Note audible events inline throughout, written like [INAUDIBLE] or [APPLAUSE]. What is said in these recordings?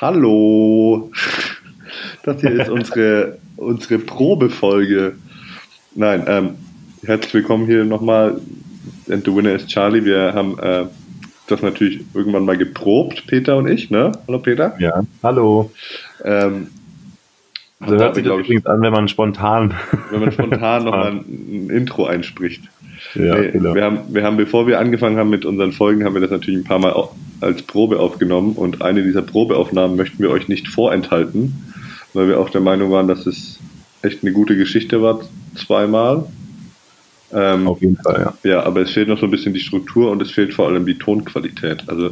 Hallo. Das hier ist unsere, unsere Probefolge. Nein, ähm, herzlich willkommen hier nochmal. And the winner is Charlie. Wir haben äh, das natürlich irgendwann mal geprobt, Peter und ich, ne? Hallo Peter. Ja, hallo. Ähm, so hört sich das übrigens an, wenn man spontan... Wenn man spontan [LAUGHS] nochmal ein, ein Intro einspricht. Ja, nee, genau. wir, haben, wir haben, bevor wir angefangen haben mit unseren Folgen, haben wir das natürlich ein paar Mal als Probe aufgenommen und eine dieser Probeaufnahmen möchten wir euch nicht vorenthalten, weil wir auch der Meinung waren, dass es echt eine gute Geschichte war, zweimal. Ähm, Auf jeden Fall, ja. ja, aber es fehlt noch so ein bisschen die Struktur und es fehlt vor allem die Tonqualität. Also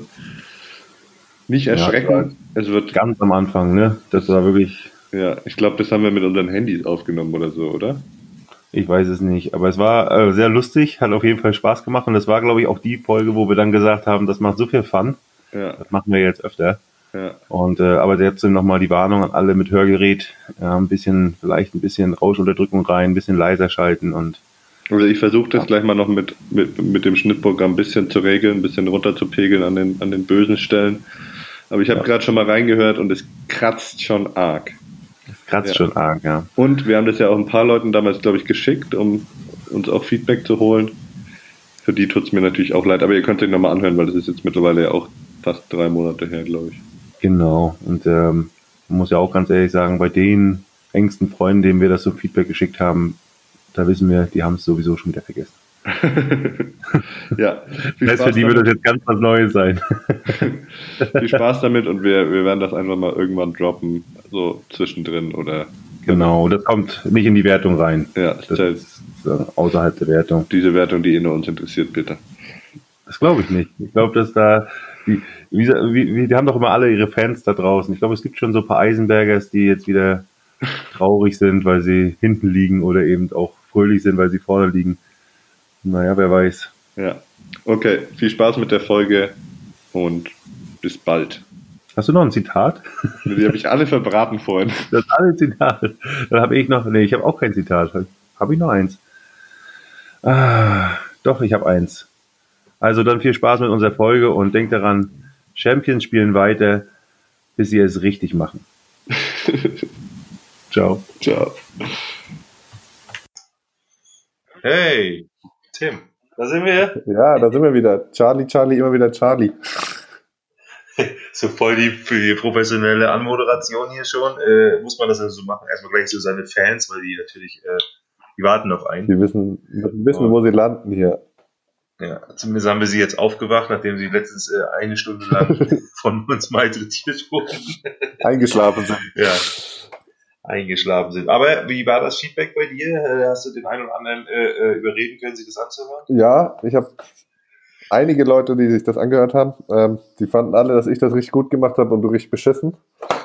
nicht erschrecken, es wird, Ganz am Anfang, ne? Das war wirklich... ja, ich glaube, das haben wir mit unseren Handys aufgenommen oder so, oder? Ich weiß es nicht, aber es war äh, sehr lustig, hat auf jeden Fall Spaß gemacht und das war, glaube ich, auch die Folge, wo wir dann gesagt haben, das macht so viel Fun, Ja, das machen wir jetzt öfter. ja. Und äh, aber jetzt nochmal die Warnung an alle mit Hörgerät, ja, ein bisschen, vielleicht ein bisschen Rauschunterdrückung rein, ein bisschen leiser schalten und Also ich versuche das gleich mal noch mit, mit, mit dem Schnittprogramm ein bisschen zu regeln, ein bisschen runterzupegeln an den, an den bösen Stellen. Aber ich habe Ja. gerade schon mal reingehört und es kratzt schon arg. Kratzt Ja. schon arg, ja. Und wir haben das ja auch ein paar Leuten damals, glaube ich, geschickt, um uns auch Feedback zu holen. Für die tut es mir natürlich auch leid, aber ihr könnt es euch nochmal anhören, weil das ist jetzt mittlerweile ja auch fast drei Monate her, glaube ich. Genau. Und ähm, man muss ja auch ganz ehrlich sagen, bei den engsten Freunden, denen wir das so Feedback geschickt haben, da wissen wir, die haben es sowieso schon wieder vergessen. [LAUGHS] ja, viel Das für die wird das jetzt ganz was Neues sein. [LAUGHS] viel Spaß damit und wir, wir werden das einfach mal irgendwann droppen, so zwischendrin oder Genau, das kommt nicht in die Wertung rein. ja, Das das ist ist äh, außerhalb der Wertung. diese Wertung, die eh nur uns interessiert, bitte. Das glaube ich nicht. Ich glaube, dass da, die, wie, wie, die haben doch immer alle ihre Fans da draußen. Ich glaube, es gibt schon so ein paar Eisenbergers, die jetzt wieder traurig sind, weil sie hinten liegen oder eben auch fröhlich sind, weil sie vorne liegen. Naja, wer weiß. Ja. Okay, viel Spaß mit der Folge und bis bald. Hast du noch ein Zitat? Die habe ich alle verbraten vorhin. Das ist alle Zitat. Dann habe ich noch, nee, ich habe auch kein Zitat. Habe ich noch eins? Ah, doch, ich habe eins. Also dann viel Spaß mit unserer Folge und denkt daran, Champions spielen weiter, bis sie es richtig machen. [LAUGHS] Ciao. Ciao. Hey, Tim, da sind wir. Ja, da sind wir wieder. Charlie, Charlie, immer wieder Charlie. [LAUGHS] So voll die, für die professionelle Anmoderation hier schon. Äh, muss man das also so machen? Erstmal gleich so seine Fans, weil die natürlich, äh, die warten auf einen. Die wissen, wissen, wo sie landen hier. Ja, zumindest haben wir sie jetzt aufgewacht, nachdem sie letztens äh, eine Stunde lang [LAUGHS] von uns malträtiert wurden. [LAUGHS] Eingeschlafen sind. ja, eingeschlafen sind. Aber wie war das Feedback bei dir? Äh, Hast du den einen oder anderen äh, äh, überreden können, sich das anzuhören? Ja, ich habe einige Leute, die sich das angehört haben. Ähm, die fanden alle, dass ich das richtig gut gemacht habe und du richtig beschissen.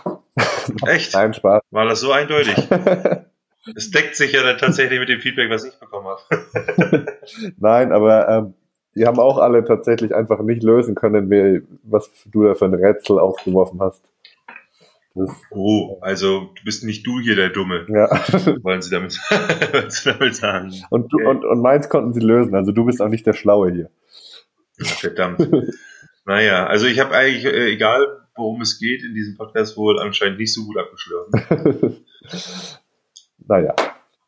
[LAUGHS] Echt? Nein, Spaß. War das so eindeutig? [LAUGHS] Es deckt sich ja dann tatsächlich mit dem Feedback, was ich bekommen habe. [LAUGHS] Nein, aber ähm, die haben auch alle tatsächlich einfach nicht lösen können, was du da für ein Rätsel aufgeworfen hast. Das, Oh, also du bist nicht du hier der Dumme, ja. wollen sie damit, wollen sie damit sagen. Und, du, Okay. und, und meins konnten sie lösen. Also du bist auch nicht der Schlaue hier. Verdammt. Naja, also ich habe eigentlich, äh, egal worum es geht, in diesem Podcast wohl anscheinend nicht so gut abgeschlossen. [LAUGHS] naja,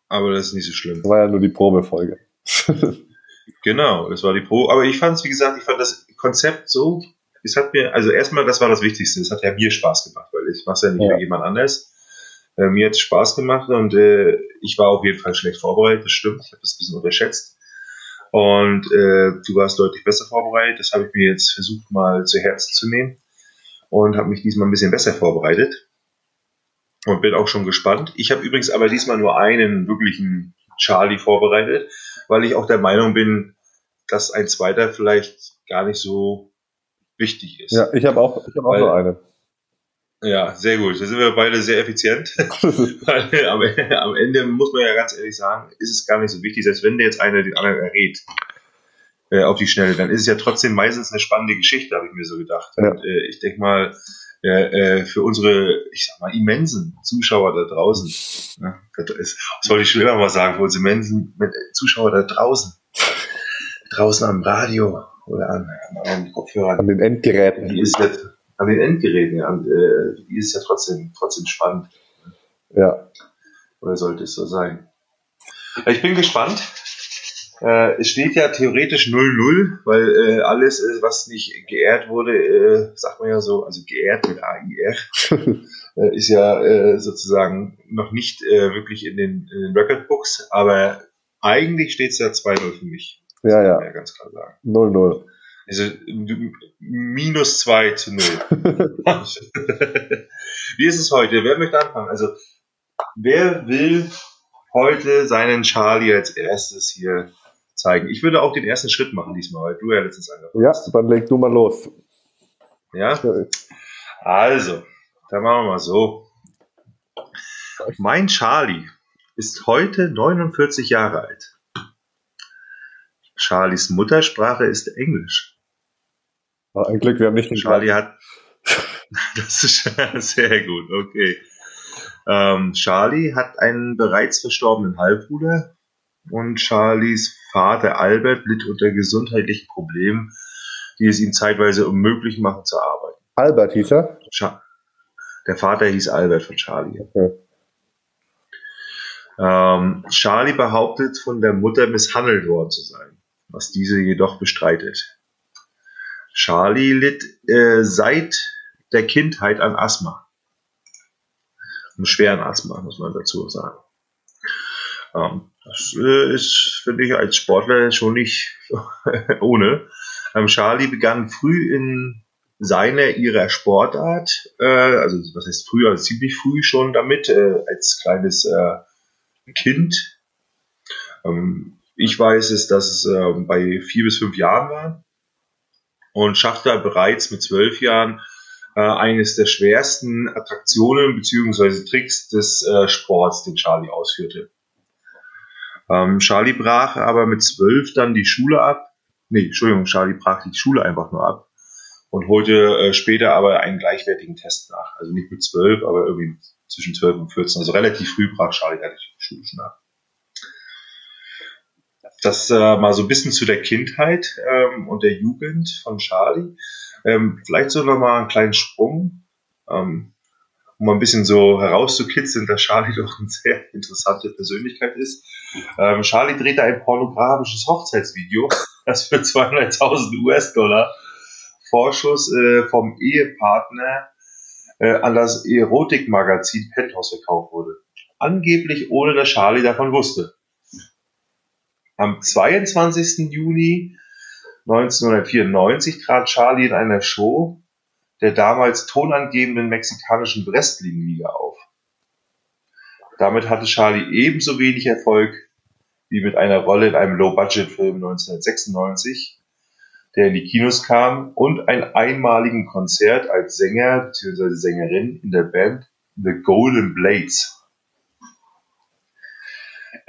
Aber das ist nicht so schlimm. war ja nur die Probefolge. [LAUGHS] Genau, das war die Pro. Aber ich fand es, wie gesagt, ich fand das Konzept so, es hat mir, also erstmal, das war das Wichtigste, es hat ja mir Spaß gemacht, weil ich mache es ja nicht Ja. für jemand anders. Äh, mir hat es Spaß gemacht und äh, ich war auf jeden Fall schlecht vorbereitet, das stimmt, ich habe das ein bisschen unterschätzt. Und äh, du warst deutlich besser vorbereitet, das habe ich mir jetzt versucht mal zu Herzen zu nehmen und habe mich diesmal ein bisschen besser vorbereitet und bin auch schon gespannt. Ich habe übrigens aber diesmal nur einen wirklichen Charlie vorbereitet, weil ich auch der Meinung bin, dass ein zweiter vielleicht gar nicht so wichtig ist. Ja, ich habe auch, ich hab auch Weil- nur eine. Ja, sehr gut. Da sind wir beide sehr effizient. [LAUGHS] Weil am, am Ende muss man ja ganz ehrlich sagen, ist es gar nicht so wichtig, selbst wenn der jetzt einer den anderen errät äh, auf die Schnelle, dann ist es ja trotzdem meistens eine spannende Geschichte, habe ich mir so gedacht. Ja. Und, äh, ich denke mal, äh, äh, für unsere, ich sag mal, immensen Zuschauer da draußen, ne, das wollte ich schon immer mal sagen, für unsere immensen äh, Zuschauer da draußen, draußen am Radio oder an, an den Kopfhörern, An den Endgeräten. die ist jetzt an den Endgeräten, und, äh, die ist ja trotzdem, trotzdem spannend. Ja. Oder sollte es so sein? Ich bin gespannt. Äh, es steht ja theoretisch 0-0, weil äh, alles, äh, was nicht geehrt wurde, äh, sagt man ja so, also geehrt mit AIR, [LAUGHS] äh, ist ja äh, sozusagen noch nicht wirklich in den, in den Record Books, aber eigentlich steht es ja 2-0 für mich. Das Ja, ja. ja ganz klar sagen. 0-0. Also minus 2 zu 0. [LAUGHS] Wie ist es heute? Wer möchte anfangen? Also, wer will heute seinen Charlie als erstes hier zeigen? Ich würde auch den ersten Schritt machen diesmal, weil du ja letztens angefangen Ja, hast. dann leg du mal los. Ja? Also, dann machen wir mal so. Mein Charlie ist heute 49 Jahre alt. Charlies Muttersprache ist Englisch. Ah, Ein Glück, wir haben nicht den Charlie hat. [LAUGHS] Das ist [LAUGHS] sehr gut, okay. Ähm, Charlie hat einen bereits verstorbenen Halbbruder und Charlies Vater Albert litt unter gesundheitlichen Problemen, die es ihm zeitweise unmöglich machen zu arbeiten. Albert hieß er. Cha Der Vater hieß Albert von Charlie. Okay. Ähm, Charlie behauptet, von der Mutter misshandelt worden zu sein, was diese jedoch bestreitet. Charlie litt äh, seit der Kindheit an Asthma. Einem schweren Asthma, muss man dazu sagen. Ähm, das äh, ist, finde ich, als Sportler schon nicht [LAUGHS] ohne. Ähm, Charlie begann früh in seiner, ihrer Sportart, äh, also was heißt früh, also ziemlich früh schon damit, äh, als kleines äh, Kind. Ähm, ich weiß es, dass es ähm, bei vier bis fünf Jahren war und schaffte bereits mit zwölf Jahren äh, eines der schwersten Attraktionen bzw. Tricks des äh, Sports, den Charlie ausführte. Ähm, Charlie brach aber mit zwölf dann die Schule ab. Nee, Entschuldigung, Charlie brach die Schule einfach nur ab und holte äh, später aber einen gleichwertigen Test nach. Also nicht mit zwölf, aber irgendwie zwischen 12 und 14. Also relativ früh brach Charlie die Schule schon ab. Das äh, mal so ein bisschen zu der Kindheit ähm, und der Jugend von Charlie. Ähm, vielleicht so nochmal einen kleinen Sprung, ähm, um mal ein bisschen so herauszukitzeln, dass Charlie [LAUGHS] doch eine sehr interessante Persönlichkeit ist. Ähm, Charlie drehte ein pornografisches Hochzeitsvideo, das für 200.000 US-Dollar Vorschuss äh, vom Ehepartner äh, an das Erotikmagazin Penthouse verkauft wurde. Angeblich ohne dass Charlie davon wusste. Am 22. Juni 1994 trat Charlie in einer Show der damals tonangebenden mexikanischen Wrestling-Liga auf. Damit hatte Charlie ebenso wenig Erfolg wie mit einer Rolle in einem Low-Budget-Film 1996, der in die Kinos kam, und ein einmaligen Konzert als Sänger bzw. Sängerin in der Band The Golden Blades.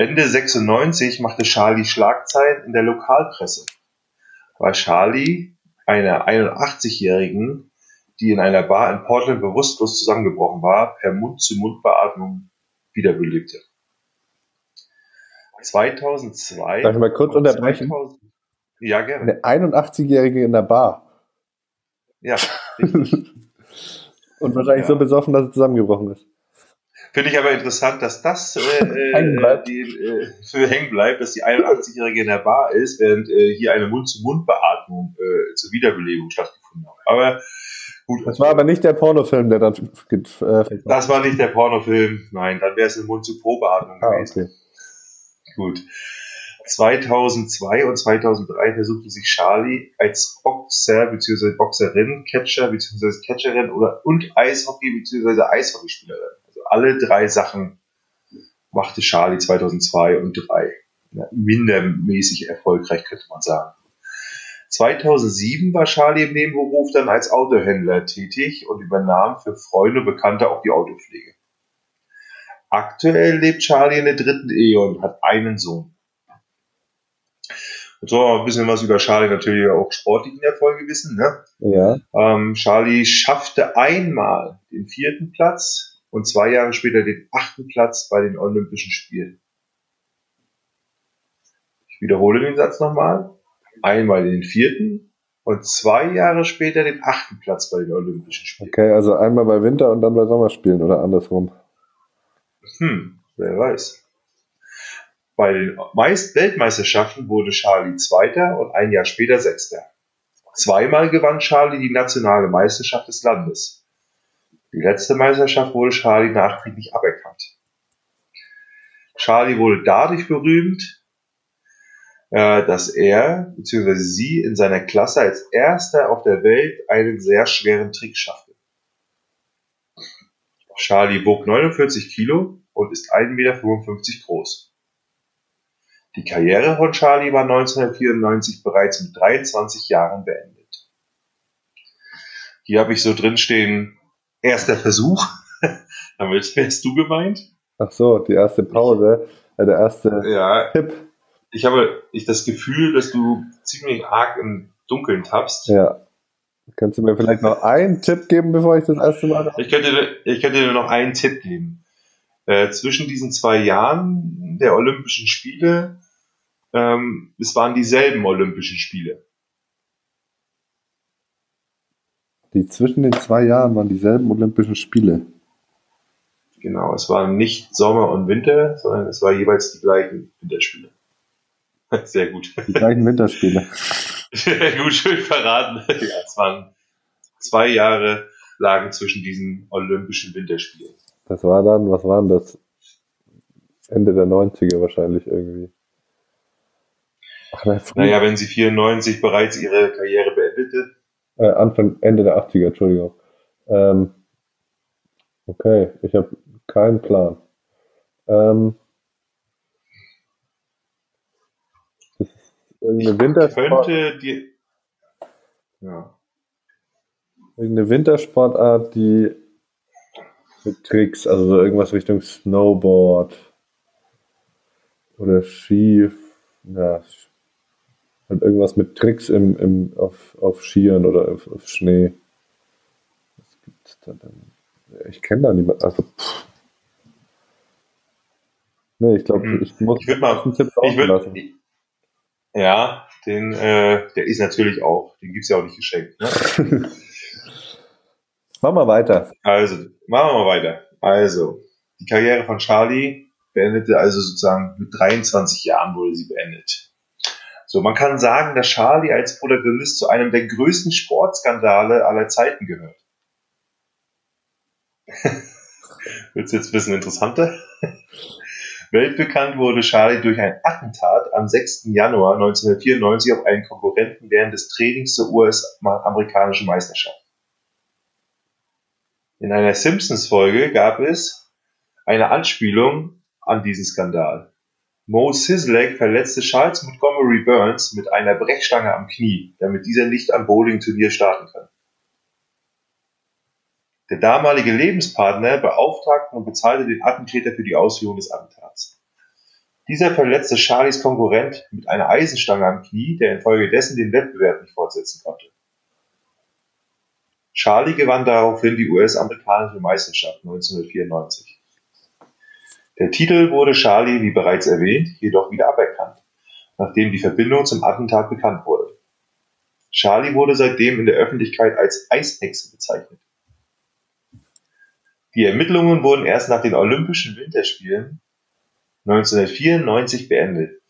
Ende 96 machte Charlie Schlagzeilen in der Lokalpresse. War Charlie einer 81-Jährigen, die in einer Bar in Portland bewusstlos zusammengebrochen war, per Mund-zu-Mund-Beatmung wiederbelebte. 2002. Darf ich mal kurz unterbrechen? 2000 Ja, gerne. Eine 81-Jährige in der Bar. Ja, [LAUGHS] richtig. Und wahrscheinlich Ja. so besoffen, dass sie zusammengebrochen ist. Finde ich aber interessant, dass das äh, [LAUGHS] Hängen äh, bleibt. die, äh, für hängen bleibt, dass die 81-Jährige in der Bar ist, während äh, hier eine Mund-zu-Mund-Beatmung äh, zur Wiederbelebung stattgefunden hat. Aber gut, Das war aber nicht der Pornofilm, der dann äh, das war nicht der Pornofilm. Nein, dann wäre es eine Mund-zu-Pro-Beatmung ah, gewesen. okay. Gut. 2002 und 2003 versuchte sich Charlie als Boxer bzw. Boxerin, Catcher bzw. Catcherin oder und Eishockey bzw. Eishockeyspielerin. Alle drei Sachen machte Charlie 2002 und 2003. Ja, mindermäßig erfolgreich könnte man sagen. 2007 war Charlie im Nebenberuf dann als Autohändler tätig und übernahm für Freunde und Bekannte auch die Autopflege. Aktuell lebt Charlie in der dritten Ehe und hat einen Sohn. Wir mal ein bisschen was über Charlie natürlich auch sportlichen Erfolge wissen. Ne? Ja. Ähm, Charlie schaffte einmal den vierten Platz und zwei Jahre später den achten Platz bei den Olympischen Spielen. Ich wiederhole den Satz nochmal. Einmal den vierten und zwei Jahre später den achten Platz bei den Olympischen Spielen. Okay, also einmal bei Winter- und dann bei Sommerspielen oder andersrum. Hm, wer weiß. Bei den meist Weltmeisterschaften wurde Charlie Zweiter und ein Jahr später Sechster. Zweimal gewann Charlie die nationale Meisterschaft des Landes. Die letzte Meisterschaft wurde Charlie nachträglich aberkannt. Charlie wurde dadurch berühmt, äh, dass er bzw. sie in seiner Klasse als erster auf der Welt einen sehr schweren Trick schaffte. Charlie wog 49 Kilo und ist 1,55 Meter groß. Die Karriere von Charlie war 1994 bereits mit 23 Jahren beendet. Hier habe ich so drinstehen, erster Versuch. [LAUGHS] Damit wärst du gemeint? Ach so, die erste Pause, äh, der erste Ja, Tipp. ich habe ich das Gefühl, dass du ziemlich arg im Dunkeln tappst. Ja. Kannst du mir vielleicht noch einen Tipp geben, bevor ich das erste Mal. Ich könnte, dir- ich könnte dir noch einen Tipp geben. Äh, zwischen diesen zwei Jahren der Olympischen Spiele, ähm, es waren dieselben Olympischen Spiele. Die zwischen den zwei Jahren waren dieselben Olympischen Spiele. Genau, es waren nicht Sommer und Winter, sondern es war jeweils die gleichen Winterspiele. [LAUGHS] Sehr gut. Die gleichen Winterspiele. Sehr gut, schön verraten. Ja, es waren zwei Jahre lagen zwischen diesen Olympischen Winterspielen. Das war dann, was waren das? Ende der 90er wahrscheinlich irgendwie. Ach, Naja, wenn sie 94 bereits ihre Karriere beendete, äh, Anfang, Ende der 80er, Entschuldigung. Ähm, okay, ich habe keinen Plan. Ähm, das ist irgendeine Wintersport, könnte die. Ja. irgendeine Wintersportart, die mit Tricks, also so irgendwas Richtung Snowboard oder Ski, ja, halt irgendwas mit Tricks im, im, auf, auf Skiern oder auf, auf Schnee. Was gibt's da denn? Ich kenne da niemanden. Also, pff. Nee, ich glaube, Hm. ich muss Ich würde mal. einen Tipp Ich würd, ja, den, äh, der ist natürlich auch, den gibt's ja auch nicht geschenkt. Ne? [LAUGHS] Mach mal weiter. Also, machen wir mal weiter. Also, die Karriere von Charlie beendete also sozusagen mit 23 Jahren wurde sie beendet. So, man kann sagen, dass Charlie als Protagonist zu einem der größten Sportskandale aller Zeiten gehört. [LAUGHS] Wird's jetzt ein bisschen interessanter? [LAUGHS] Weltbekannt wurde Charlie durch ein Attentat am 6. Januar 1994 auf einen Konkurrenten während des Trainings zur US-amerikanischen Meisterschaft. In einer Simpsons-Folge gab es eine Anspielung an diesen Skandal. Mo Sislek verletzte Charles Montgomery Burns mit einer Brechstange am Knie, damit dieser nicht am Bowling-Turnier starten kann. Der damalige Lebenspartner beauftragte und bezahlte den Attentäter für die Ausführung des Attentats. Dieser verletzte Charlies Konkurrent mit einer Eisenstange am Knie, der infolgedessen den Wettbewerb nicht fortsetzen konnte. Charlie gewann daraufhin die US-amerikanische Meisterschaft 1994. Der Titel wurde Charlie, wie bereits erwähnt, jedoch wieder aberkannt, nachdem die Verbindung zum Attentat bekannt wurde. Charlie wurde seitdem in der Öffentlichkeit als Eishexe bezeichnet. Die Ermittlungen wurden erst nach den Olympischen Winterspielen 1994 beendet,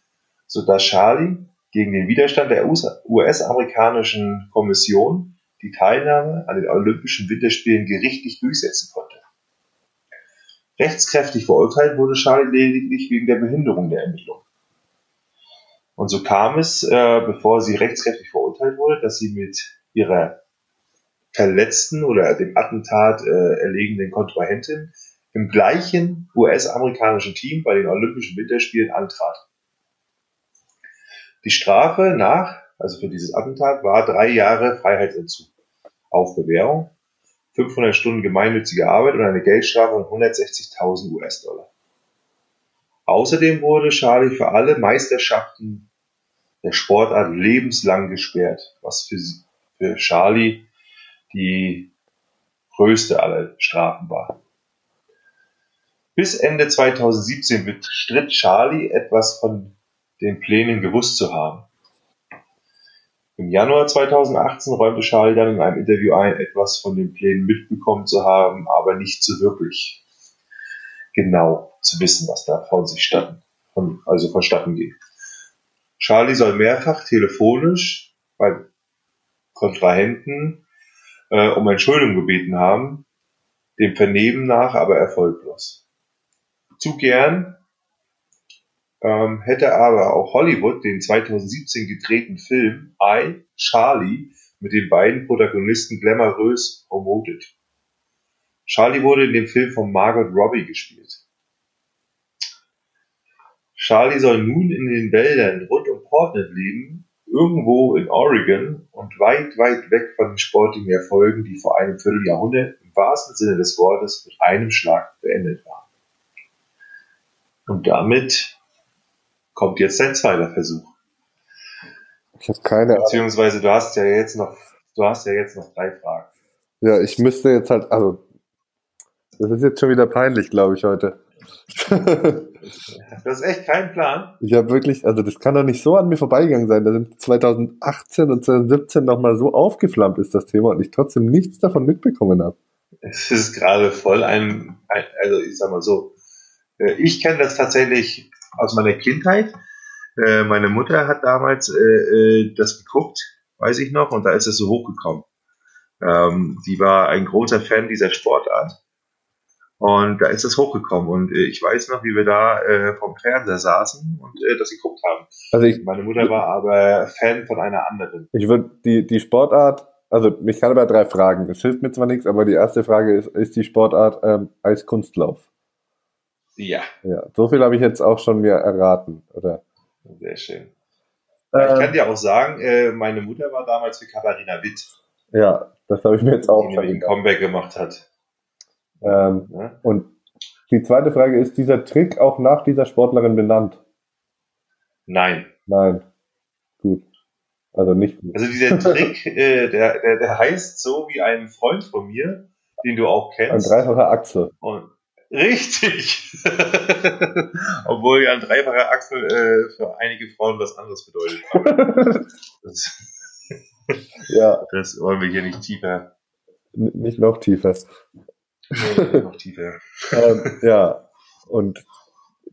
sodass Charlie gegen den Widerstand der US-amerikanischen Kommission die Teilnahme an den Olympischen Winterspielen gerichtlich durchsetzen konnte. Rechtskräftig verurteilt wurde Charlie lediglich wegen der Behinderung der Ermittlung. Und so kam es, äh, bevor sie rechtskräftig verurteilt wurde, dass sie mit ihrer verletzten oder dem Attentat äh, erlegenen Kontrahentin im gleichen US-amerikanischen Team bei den Olympischen Winterspielen antrat. Die Strafe nach, also für dieses Attentat, war drei Jahre Freiheitsentzug auf Bewährung, 500 Stunden gemeinnützige Arbeit und eine Geldstrafe von 160.000 US-Dollar. Außerdem wurde Charlie für alle Meisterschaften der Sportart lebenslang gesperrt, was für, für Charlie die größte aller Strafen war. Bis Ende 2017 bestritt Charlie etwas von den Plänen gewusst zu haben. Im Januar 2018 räumte Charlie dann in einem Interview ein, etwas von den Plänen mitbekommen zu haben, aber nicht so wirklich genau zu wissen, was da von sich statten, von, also vonstatten geht. Charlie soll mehrfach telefonisch bei Kontrahenten äh, um Entschuldigung gebeten haben, dem Vernehmen nach aber erfolglos. Zu gern ähm, hätte aber auch Hollywood den 2017 gedrehten Film I, Charlie mit den beiden Protagonisten glamourös promotet. Charlie wurde in dem Film von Margot Robbie gespielt. Charlie soll nun in den Wäldern rund um Portland leben, irgendwo in Oregon und weit, weit weg von den sportlichen Erfolgen, die vor einem Vierteljahrhundert im wahrsten Sinne des Wortes mit einem Schlag beendet waren. Und damit kommt jetzt dein zweiter Versuch. Ich habe keine Ahnung. Beziehungsweise du hast ja jetzt noch, du hast ja jetzt noch drei Fragen. Ja, ich müsste jetzt halt, also, das ist jetzt schon wieder peinlich, glaube ich, heute. das ist echt kein Plan. Ich habe wirklich, also das kann doch nicht so an mir vorbeigegangen sein. Da sind 2018 und 2017 nochmal so aufgeflammt ist das Thema und ich trotzdem nichts davon mitbekommen habe. Es ist gerade voll ein, ein, also ich sag mal so, ich kenne das tatsächlich aus meiner Kindheit. Äh, meine Mutter hat damals äh, äh, das geguckt, weiß ich noch, und da ist es so hochgekommen. Ähm, die war ein großer Fan dieser Sportart. Und da ist es hochgekommen. Und äh, ich weiß noch, wie wir da äh, vom Fernseher saßen und äh, das geguckt haben. Also ich, Meine Mutter war aber Fan von einer anderen. Ich würde die, die Sportart, also mich kann aber drei Fragen. Es hilft mir zwar nichts, aber die erste Frage ist, ist die Sportart ähm, Eiskunstlauf? Ja. Ja, so viel habe ich jetzt auch schon mir erraten, oder? Sehr schön. Ähm, ich kann dir auch sagen, äh, meine Mutter war damals für Katharina Witt. Ja, das habe ich mir jetzt auch Die ein Comeback gemacht hat. Ähm, ja? Und die zweite Frage ist, dieser Trick auch nach dieser Sportlerin benannt? Nein. Nein. Gut. Also nicht. Also dieser [LAUGHS] Trick, äh, der, der, der heißt so wie ein Freund von mir, den du auch kennst. Ein dreifacher Achse. Und Richtig. [LAUGHS] Obwohl ja ein dreifacher Achsel äh, für einige Frauen was anderes bedeutet. das, [LAUGHS] ja. Das wollen wir hier nicht tiefer. N nicht noch tiefer. Nee, noch tiefer. [LAUGHS] ähm, ja, und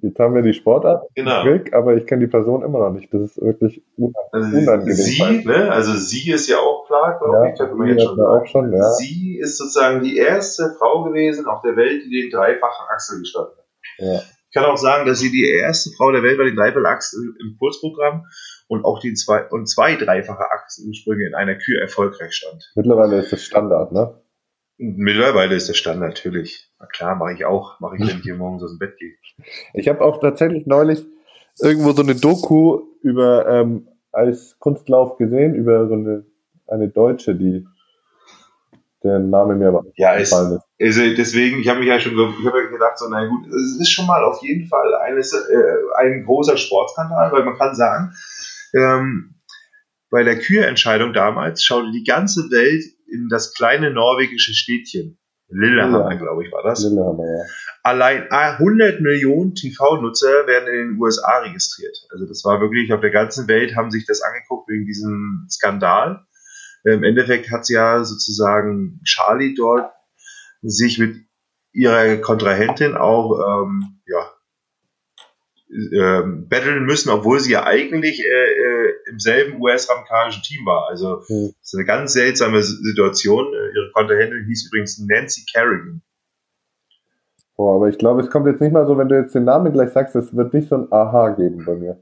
Jetzt haben wir die Sportart, genau. Trick, aber ich kenne die Person immer noch nicht. Das ist wirklich unangenehm. Also sie, ne? also sie ist ja auch klar, glaube ja, ich, könnte man jetzt schon sagen. Schon, ja. Sie ist sozusagen die erste Frau gewesen auf der Welt, die den dreifachen Achsel gestanden hat. Ja. Ich kann auch sagen, dass sie die erste Frau der Welt war, den dreifachen Achsel im Kurzprogramm und auch die zwei und zwei dreifache Achselsprünge in einer Kür erfolgreich stand. Mittlerweile ist das Standard, ne? Mittlerweile ist das Standard natürlich. Na klar, mache ich auch. Mache ich, wenn ich [LAUGHS] hier morgens aus dem Bett gehe. Ich habe auch tatsächlich neulich irgendwo so eine Doku über ähm, als Kunstlauf gesehen, über so eine, eine Deutsche, die der Name mir aber ja, ist, ist. Also deswegen, ich habe mich ja schon ich habe ja gedacht, so, na gut, es ist schon mal auf jeden Fall eines, äh, ein großer Sportskandal, weil man kann sagen, ähm, bei der Kürentscheidung damals schaute die ganze Welt in das kleine norwegische Städtchen. Lillehammer, ja. glaube ich, war das. Lillehammer, ja. Allein 100 Millionen TV-Nutzer werden in den USA registriert. Also das war wirklich, auf der ganzen Welt haben sich das angeguckt wegen diesem Skandal. Im Endeffekt hat ja sozusagen Charlie dort sich mit ihrer Kontrahentin auch ähm, ja, ähm, battlen müssen, obwohl sie ja eigentlich äh, äh, im selben US-amerikanischen Team war. Also mhm. das ist eine ganz seltsame Situation. Äh, ihre Kontrahentin hieß übrigens Nancy Kerrigan. Boah, aber ich glaube, es kommt jetzt nicht mal so, wenn du jetzt den Namen gleich sagst, es wird nicht so ein Aha geben bei mir.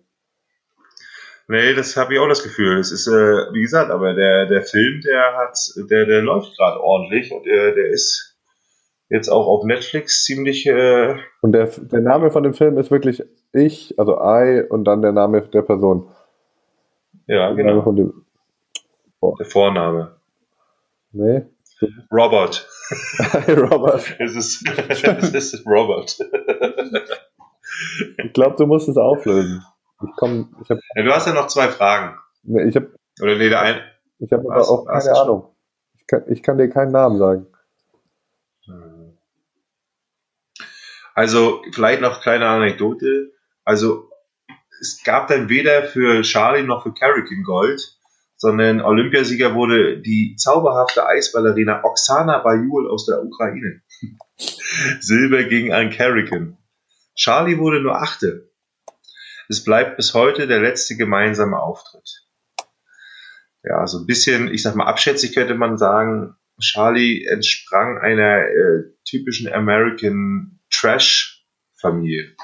Nee, das habe ich auch das Gefühl. Es ist, äh, wie gesagt, aber der, der Film, der hat, der, der läuft gerade ordentlich und der, der ist jetzt auch auf Netflix ziemlich. Äh und der, der Name von dem Film ist wirklich ich, also I und dann der Name der Person. Ja, der genau. Dem, oh. Der Vorname. Nee. Robert. [LAUGHS] Robert. es, ist, [LAUGHS] es ist Robert. ich glaube, du musst es auflösen. Ich komm, ich hab, ja, du hast ja noch zwei Fragen. Nee, ich hab, Oder nee, der ein. Ich habe aber auch keine Ahnung. Ich kann, ich kann dir keinen Namen sagen. Also vielleicht noch kleine Anekdote. Also es gab dann weder für Charlie noch für Carrigan Gold. sondern Olympiasieger wurde die zauberhafte Eisballerina Oksana Bajul aus der Ukraine. [LAUGHS] Silber ging an Kerrigan. Charlie wurde nur Achte. Es bleibt bis heute der letzte gemeinsame Auftritt. Ja, so ein bisschen, ich sag mal, abschätzig könnte man sagen, Charlie entsprang einer äh, typischen American Trash-Familie.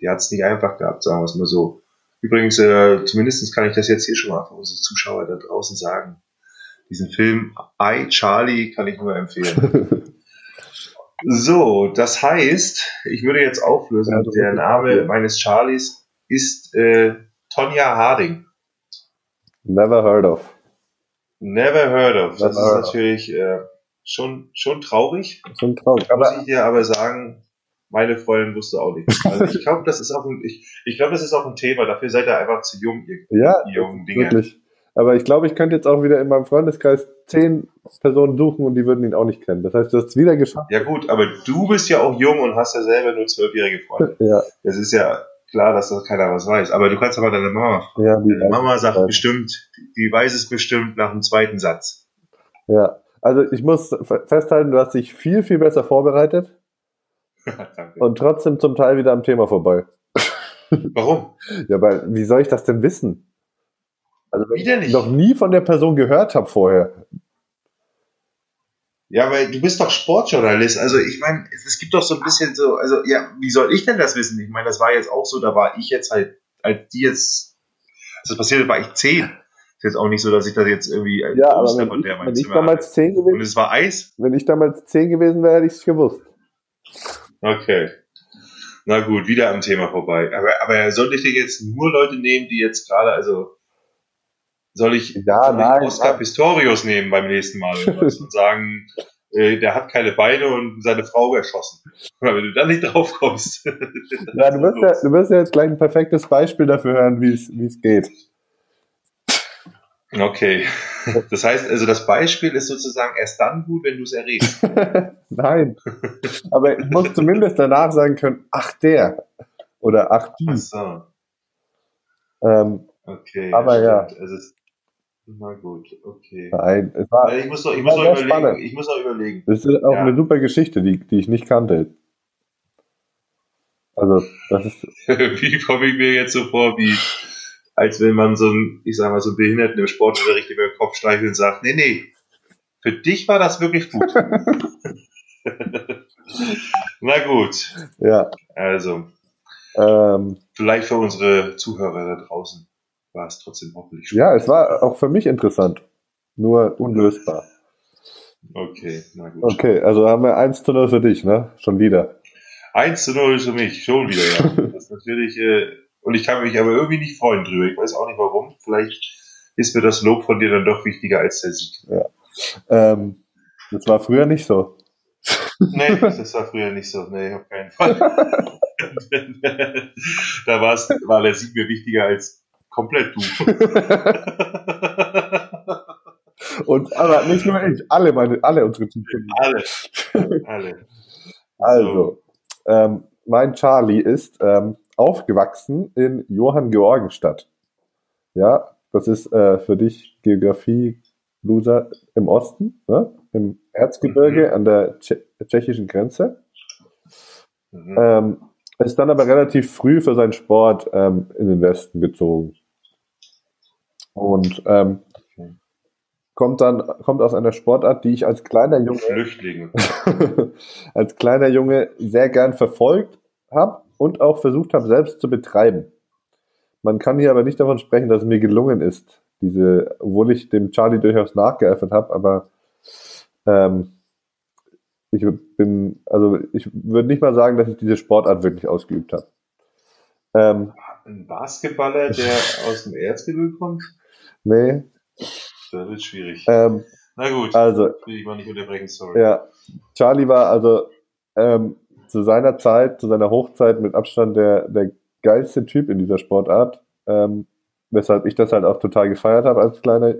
Die hat es nicht einfach gehabt, sagen wir es mal so. Übrigens, äh, zumindest kann ich das jetzt hier schon mal für unsere Zuschauer da draußen sagen. Diesen Film I, Charlie kann ich nur empfehlen. [LAUGHS] so, das heißt, ich würde jetzt auflösen, Ja, der Name meines Charlies ist äh, Tonja Harding. Never heard of. Never heard of. Das Never heard ist natürlich äh, schon, schon traurig. Schon traurig. muss Aber ich dir aber sagen, meine Freundin wusste auch nicht. [LAUGHS] Also ich glaube, das ist auch ein, ich, ich glaube, das ist auch ein Thema. Dafür seid ihr einfach zu jung, ihr ja, jungen Dinger. wirklich. Aber ich glaube, ich könnte jetzt auch wieder in meinem Freundeskreis zehn Personen suchen und die würden ihn auch nicht kennen. Das heißt, du hast es wieder geschafft. Ja gut, aber du bist ja auch jung und hast ja selber nur zwölfjährige Freunde. [LAUGHS] Ja, Das ist ja klar, dass das keiner was weiß. Aber du kannst aber deine Mama fragen. ja, Deine Mama sagt Ja. bestimmt, die weiß es bestimmt nach dem zweiten Satz. Ja, also ich muss fe- festhalten, du hast dich viel, viel besser vorbereitet. [LAUGHS] und trotzdem zum Teil wieder am Thema vorbei. Warum? Ja, weil wie soll ich das denn wissen? Also wenn Wieder ich nicht. noch nie von der Person gehört habe vorher. Ja, weil du bist doch Sportjournalist. Also ich meine, es, gibt doch so ein bisschen so, also ja, wie soll ich denn das wissen? Ich meine, das war jetzt auch so, da war ich jetzt halt, als die jetzt, als das passierte, war ich zehn. Ist jetzt auch nicht so, dass ich das jetzt irgendwie Ja, aber wenn ich, wenn ich damals zehn hatte. Und gewesen, es war Eis? wenn ich damals zehn gewesen wäre, hätte ich es gewusst. Okay. Na gut, wieder am Thema vorbei. Aber, aber sollte ich dir jetzt nur Leute nehmen, die jetzt gerade, also soll ich, Ja, soll nein, ich Oscar nein. Pistorius nehmen beim nächsten Mal [LAUGHS] und sagen, äh, der hat keine Beine und seine Frau erschossen. [LAUGHS] Aber wenn du da nicht drauf kommst. [LAUGHS] Ja, du wirst ja, du wirst ja jetzt gleich ein perfektes Beispiel dafür hören, wie es wie es geht. Okay. [LAUGHS] Das heißt, also das Beispiel ist sozusagen erst dann gut, wenn du es errätst. [LAUGHS] Nein. Aber ich muss zumindest danach sagen können, ach der. Oder ach Ach die. so. Ähm, Okay. Aber ja. Also es, na gut, okay. nein, es war, Ich muss noch, ich muss sehr überlegen. spannend. Ich muss noch überlegen. das ist auch Ja. eine super Geschichte, die, die ich nicht kannte. Also, das ist, [LAUGHS] Wie komme ich mir jetzt so vor, wie als wenn man so einen, ich sag mal, so einen Behinderten im Sportunterricht über den Kopf streichelt und sagt, nee, nee, für dich war das wirklich gut. [LAUGHS] Na gut, ja, also, ähm, vielleicht für unsere Zuhörer da draußen war es trotzdem hoffentlich schon. ja, es war auch für mich interessant. Nur unlösbar. Okay, na gut. Okay, also haben wir 1 zu 0 für dich, ne? Schon wieder. 1 zu 0 für mich, schon wieder, ja. [LAUGHS] Das ist natürlich, äh, und ich kann mich aber irgendwie nicht freuen drüber. Ich weiß auch nicht warum. Vielleicht ist mir das Lob von dir dann doch wichtiger als der Sieg. Ähm, das war früher nicht so. Nee, das war früher nicht so. Nee, auf keinen Fall. [LAUGHS] da war's, war der Sieg mir wichtiger als komplett du. [LAUGHS] Und aber nicht nur ich, alle meine, alle unsere Teamkollegen. alle. [LAUGHS] Alle. Also, ähm, mein Charlie ist ähm, aufgewachsen in Johann Georgenstadt. Ja, das ist äh, für dich Geografie-Loser im Osten, ne? im Erzgebirge Mhm. an der Tsche tschechischen Grenze. Mhm. Ähm, ist dann aber relativ früh für seinen Sport ähm, in den Westen gezogen. Und ähm, Okay. kommt dann kommt aus einer Sportart, die ich als kleiner Junge [LAUGHS] als kleiner Junge sehr gern verfolgt habe und auch versucht habe, selbst zu betreiben. Man kann hier aber nicht davon sprechen, dass es mir gelungen ist, diese, obwohl ich dem Charlie durchaus nachgeeifert habe, aber ähm, ich bin, also ich würde nicht mal sagen, dass ich diese Sportart wirklich ausgeübt habe. Ähm, Ein Basketballer, der [LAUGHS] aus dem Erzgebirge kommt? nee, Das wird schwierig. ähm, Na gut, also will ich mal nicht unterbrechen, sorry. Ja, Charlie war also ähm, zu seiner Zeit, zu seiner Hochzeit mit Abstand der, der geilste Typ in dieser Sportart, ähm, weshalb ich das halt auch total gefeiert habe als kleiner,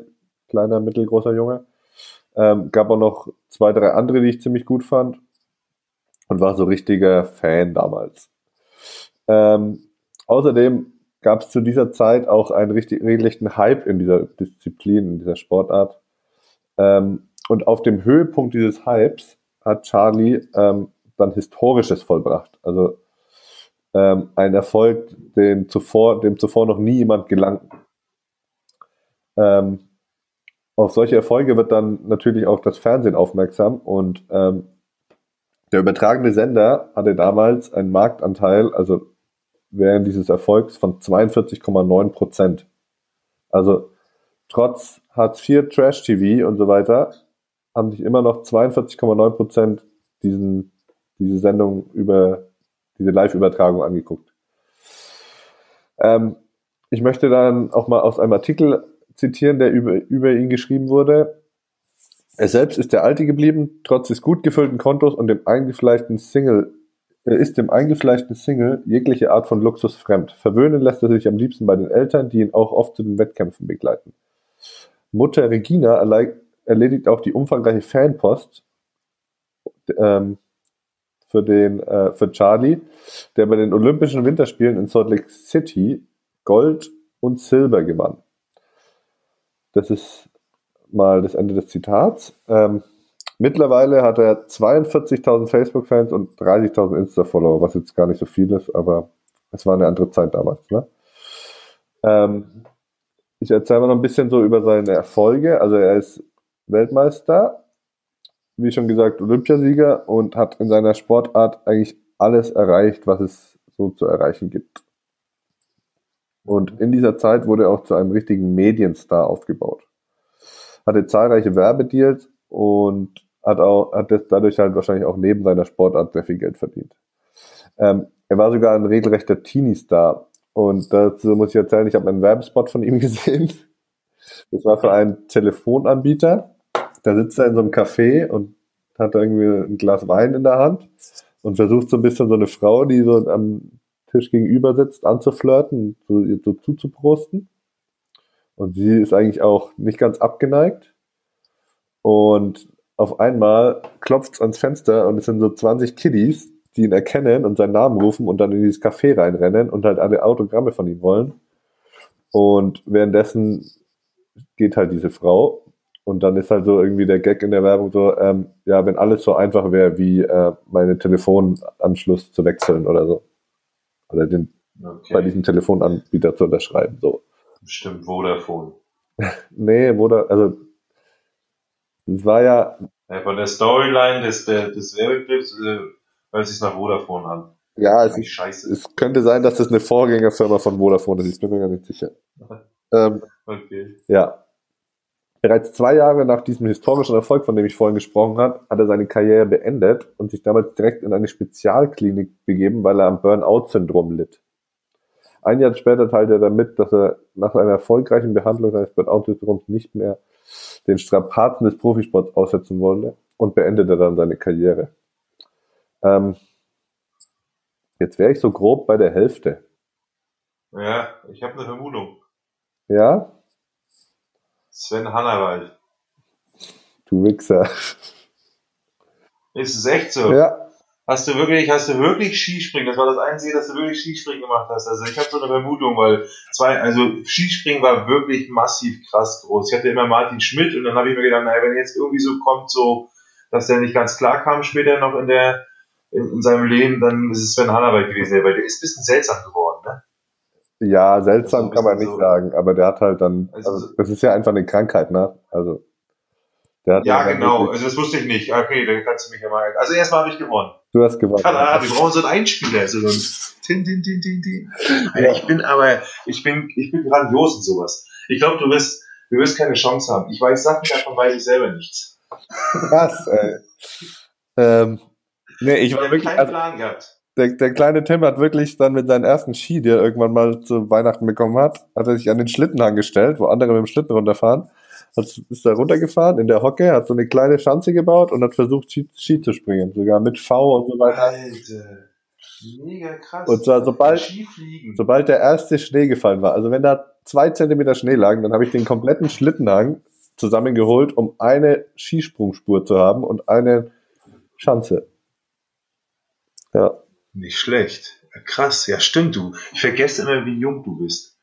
kleiner, mittelgroßer Junge. Ähm, gab auch noch zwei, drei andere, die ich ziemlich gut fand und war so richtiger Fan damals. Ähm, außerdem gab es zu dieser Zeit auch einen richtig regelrechten Hype in dieser Disziplin, in dieser Sportart. Ähm, und auf dem Höhepunkt dieses Hypes hat Charlie ähm, dann Historisches vollbracht. Also ähm, ein Erfolg, den zuvor, dem zuvor noch nie jemand gelang. Ähm, auf solche Erfolge wird dann natürlich auch das Fernsehen aufmerksam und ähm, der übertragene Sender hatte damals einen Marktanteil, also während dieses Erfolgs von 42,9 Prozent. Also trotz Hartz IV, Trash TV und so weiter haben sich immer noch 42,9 Prozent diesen, diese Sendung über diese Live-Übertragung angeguckt. Ähm, ich möchte dann auch mal aus einem Artikel zitieren, der über, über ihn geschrieben wurde. Er selbst ist der Alte geblieben, trotz des gut gefüllten Kontos und dem eingefleischten Single, er ist dem eingefleischten Single jegliche Art von Luxus fremd. Verwöhnen lässt er sich am liebsten bei den Eltern, die ihn auch oft zu den Wettkämpfen begleiten. Mutter Regina erledigt auch die umfangreiche Fanpost ähm, für, den, äh, für Charlie, der bei den Olympischen Winterspielen in Salt Lake City Gold und Silber gewann. Das ist mal das Ende des Zitats. Ähm, mittlerweile hat er 42.000 Facebook-Fans und 30.000 Insta-Follower, was jetzt gar nicht so viel ist, aber es war eine andere Zeit damals. Ne? Ähm, ich erzähle mal noch ein bisschen so über seine Erfolge. Also er ist Weltmeister, wie schon gesagt, Olympiasieger und hat in seiner Sportart eigentlich alles erreicht, was es so zu erreichen gibt. Und in dieser Zeit wurde er auch zu einem richtigen Medienstar aufgebaut hatte zahlreiche Werbedeals und hat auch hat dadurch halt wahrscheinlich auch neben seiner Sportart sehr viel Geld verdient. Ähm, er war sogar ein regelrechter Teenie-Star. Und dazu muss ich erzählen, ich habe einen Werbespot von ihm [LAUGHS] gesehen. Das war für einen Telefonanbieter. Da sitzt er in so einem Café und hat irgendwie ein Glas Wein in der Hand und versucht so ein bisschen so eine Frau, die so am Tisch gegenüber sitzt, anzuflirten, so, so zuzuprosten. Und sie ist eigentlich auch nicht ganz abgeneigt. Und auf einmal klopft es ans Fenster und es sind so 20 Kiddies, die ihn erkennen und seinen Namen rufen und dann in dieses Café reinrennen und halt alle Autogramme von ihm wollen. Und währenddessen geht halt diese Frau und dann ist halt so irgendwie der Gag in der Werbung so, ähm, ja, wenn alles so einfach wäre, wie äh, meine Telefonanschluss zu wechseln oder so. Oder den okay. bei diesem Telefonanbieter zu unterschreiben. So. Bestimmt Vodafone. [LAUGHS] nee, Vodafone, also es war ja. ja. Von der Storyline des, des Werbeclips äh, hört sich nach Vodafone an. Ja, es, ist, es könnte sein, dass das eine Vorgängerfirma von Vodafone ist. Ich bin mir gar nicht sicher. [LAUGHS] ähm, okay. Ja. Bereits zwei Jahre nach diesem historischen Erfolg, von dem ich vorhin gesprochen habe, hat er seine Karriere beendet und sich damals direkt in eine Spezialklinik begeben, weil er am Burnout-Syndrom litt. Ein Jahr später teilte er damit, dass er nach einer erfolgreichen Behandlung seines Burnout-Syndroms nicht mehr den Strapazen des Profisports aussetzen wollte und beendete dann seine Karriere. Ähm, jetzt wäre ich so grob bei der Hälfte. Ja, ich habe eine Vermutung. Ja? Sven Hannawald. Du Wichser. Ist es echt so? Ja. Hast du wirklich, hast du wirklich Skispringen? Das war das Einzige, dass du wirklich Skispringen gemacht hast. Also ich habe so eine Vermutung, weil zwei, also Skispringen war wirklich massiv krass groß. Ich hatte immer Martin Schmidt und dann habe ich mir gedacht, naja, wenn jetzt irgendwie so kommt, so, dass der nicht ganz klar kam später noch in der, in, in seinem Leben, dann ist es Sven Hannawald gewesen, weil der ist ein bisschen seltsam geworden, ne? Ja, seltsam kann man nicht so sagen, aber der hat halt dann, also, also, das ist ja einfach eine Krankheit, ne? Also, der hat ja, genau, also das wusste ich nicht. Okay, dann kannst du mich ja mal, also erstmal habe ich gewonnen. Du hast gewonnen. Tada, wir brauchen so einen Einspieler. So ein tin, tin, tin, tin, tin. Ja. Ich bin aber, ich bin, ich bin grandios in sowas. Ich glaube, du wirst, du wirst keine Chance haben. Ich weiß Sachen davon, weiß ich selber nichts. Was, ey? ähm, nee, ich, ich war wirklich, keinen also, Plan gehabt. Der, der kleine Tim hat wirklich dann mit seinem ersten Ski, die er irgendwann mal zu Weihnachten bekommen hat, hat er sich an den Schlittenhang gestellt, wo andere mit dem Schlitten runterfahren hat, ist da runtergefahren in der Hocke, hat so eine kleine Schanze gebaut und hat versucht, Ski, Ski zu springen. Sogar mit V und so weiter. Alter. Mega krass. Und zwar sobald, sobald der erste Schnee gefallen war, also wenn da zwei Zentimeter Schnee lagen, dann habe ich den kompletten Schlittenhang zusammengeholt, um eine Skisprungspur zu haben und eine Schanze. Ja. Nicht schlecht. Krass, ja stimmt du. Ich vergesse immer, wie jung du bist.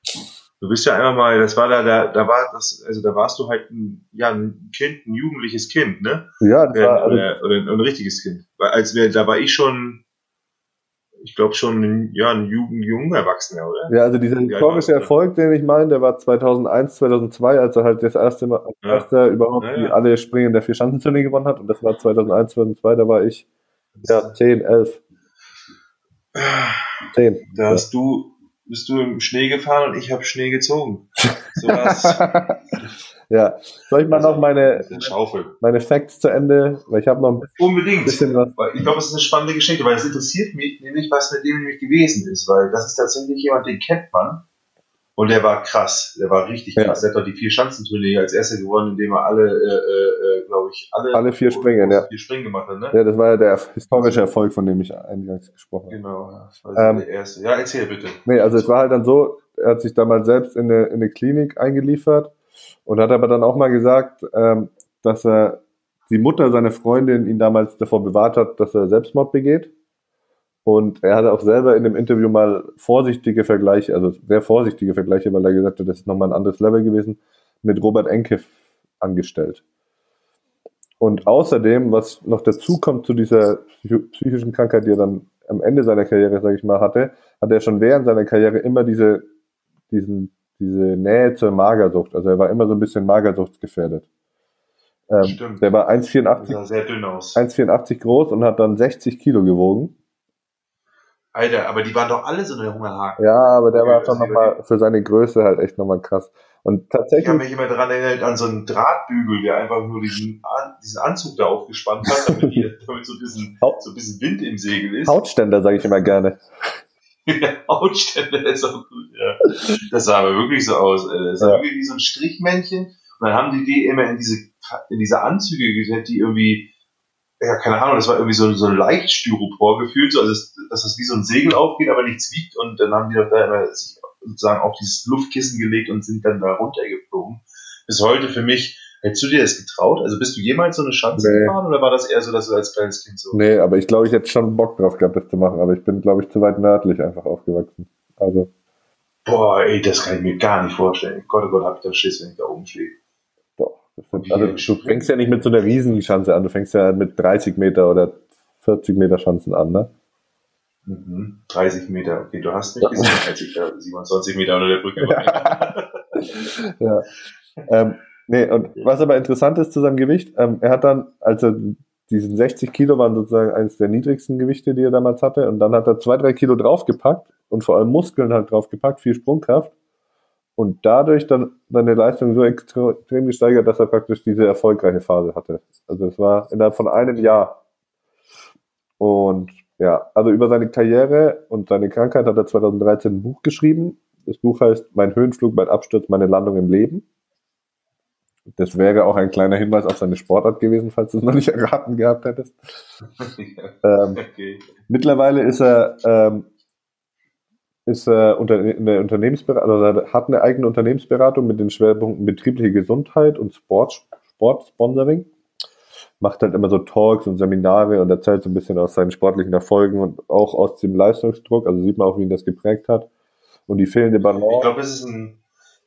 Du bist ja einmal mal, das war da, da, da war das, also da warst du halt ein, ja, ein Kind, ein jugendliches Kind, ne? Ja, das war, Oder, oder, oder ein, ein richtiges Kind. Weil als wir, da war ich schon, ich glaube schon, ein, ja, ein Jugend, junger Erwachsener, oder? ja, also dieser historische? Erfolg, den ich meine, der war 2001, 2002, als er halt das erste Mal, als Ja. erster überhaupt Ja, ja. alle Springen der Vier-Schanzentournee gewonnen hat. Und das war 2001, 2002, da war ich, ja, 10, 11, 10. Da hast du, bist du im Schnee gefahren und ich habe Schnee gezogen. So [LAUGHS] ja, soll ich mal noch meine, meine Facts zu Ende, weil ich habe noch ein Unbedingt. bisschen was. Ich glaube, es ist eine spannende Geschichte, weil es interessiert mich nämlich, was mit dem nämlich gewesen ist, weil das ist tatsächlich jemand, den kennt man. Und der war krass, der war richtig Ja. krass. Der hat doch die vier Schanzentournee als erster gewonnen, indem er alle, äh, äh, glaube ich, alle, Alle vier Springen, ja. vier Springen gemacht hat, ne? Ja, das war ja der historische Erfolg, von dem ich eingangs gesprochen habe. Genau, das war Ähm, der erste. Ja, erzähl bitte. Nee, also es war halt dann so, er hat sich damals selbst in eine, in eine Klinik eingeliefert und hat aber dann auch mal gesagt, ähm, dass er die Mutter seiner Freundin ihn damals davor bewahrt hat, dass er Selbstmord begeht. Und er hatte auch selber in dem Interview mal vorsichtige Vergleiche, also sehr vorsichtige Vergleiche, weil er gesagt hat, das ist nochmal ein anderes Level gewesen, mit Robert Enke angestellt. Und außerdem, was noch dazu kommt zu dieser psychischen Krankheit, die er dann am Ende seiner Karriere, sage ich mal, hatte, hat er schon während seiner Karriere immer diese, diesen, diese Nähe zur Magersucht. Also er war immer so ein bisschen magersuchtsgefährdet. Ähm, Stimmt. der war Das 1,84 sah sehr dünn aus. 1,84 groß und hat dann 60 Kilo gewogen. Alter, aber die waren doch alle so eine Hungerhaken. Ja, aber der war ist nochmal für seine Größe halt echt nochmal krass. Und Ich habe tatsächlich, mich immer daran erinnert, an so einen Drahtbügel, der einfach nur diesen, An diesen Anzug da aufgespannt hat, damit, die, [LAUGHS] damit so, ein bisschen, so ein bisschen Wind im Segel ist. Hautständer, sage ich immer gerne. Ja, [LAUGHS] Hautstände, das ist auch gut, ja. Das sah aber wirklich so aus, ey. Das sah Ja. wirklich wie so ein Strichmännchen. Und dann haben die die immer in diese, in diese Anzüge gesetzt, die irgendwie, ja, keine Ahnung, das war irgendwie so, so ein leicht Styropor gefühlt, so, also, dass dass das wie so ein Segel aufgeht, aber nichts wiegt. Und dann haben die doch da immer sich sozusagen auf dieses Luftkissen gelegt und sind dann da runtergeflogen. Bis heute für mich, hättest du dir das getraut? Also bist du jemals so eine Schanze Nee. gefahren oder war das eher so, dass du als kleines Kind so? Nee, aber ich glaube, ich hätte schon Bock drauf gehabt, das zu machen. Aber ich bin, glaube ich, zu weit nördlich einfach aufgewachsen. Also, Boah, ey, das kann ich mir gar nicht vorstellen. Gott, oh Gott, hab ich da Schiss, wenn ich da oben stehe. doch. Das sind, also, du fängst ja nicht mit so einer Riesenschanze an. Du fängst ja mit 30 Meter oder 40 Meter Schanzen an, ne? Mhm. 30 Meter, okay, du hast nicht gesehen, als ich da 27 Meter unter der Brücke war. [LAUGHS] ja. Ähm, nee, und was aber interessant ist zu seinem Gewicht, ähm, er hat dann, als er diesen 60 Kilo waren sozusagen eines der niedrigsten Gewichte, die er damals hatte, und dann hat er zwei, drei Kilo draufgepackt und vor allem Muskeln halt draufgepackt, viel Sprungkraft und dadurch dann seine Leistung so extrem gesteigert, dass er praktisch diese erfolgreiche Phase hatte. Also es war innerhalb von einem Jahr. Und ja, also über seine Karriere und seine Krankheit hat er 2013 ein Buch geschrieben. Das Buch heißt Mein Höhenflug, mein Absturz, meine Landung im Leben. Das wäre auch ein kleiner Hinweis auf seine Sportart gewesen, falls du es noch nicht [LAUGHS] erraten gehabt hättest. [LAUGHS] Ähm, okay. mittlerweile ist er, ähm, ist er unter, in der Unternehmensberatung, also hat eine eigene Unternehmensberatung mit den Schwerpunkten betriebliche Gesundheit und Sport, Sportsponsoring. Macht halt immer so Talks und Seminare und erzählt so ein bisschen aus seinen sportlichen Erfolgen und auch aus dem Leistungsdruck. Also sieht man auch, wie ihn das geprägt hat. Und die fehlende Ich Balance. glaube, es ist ein,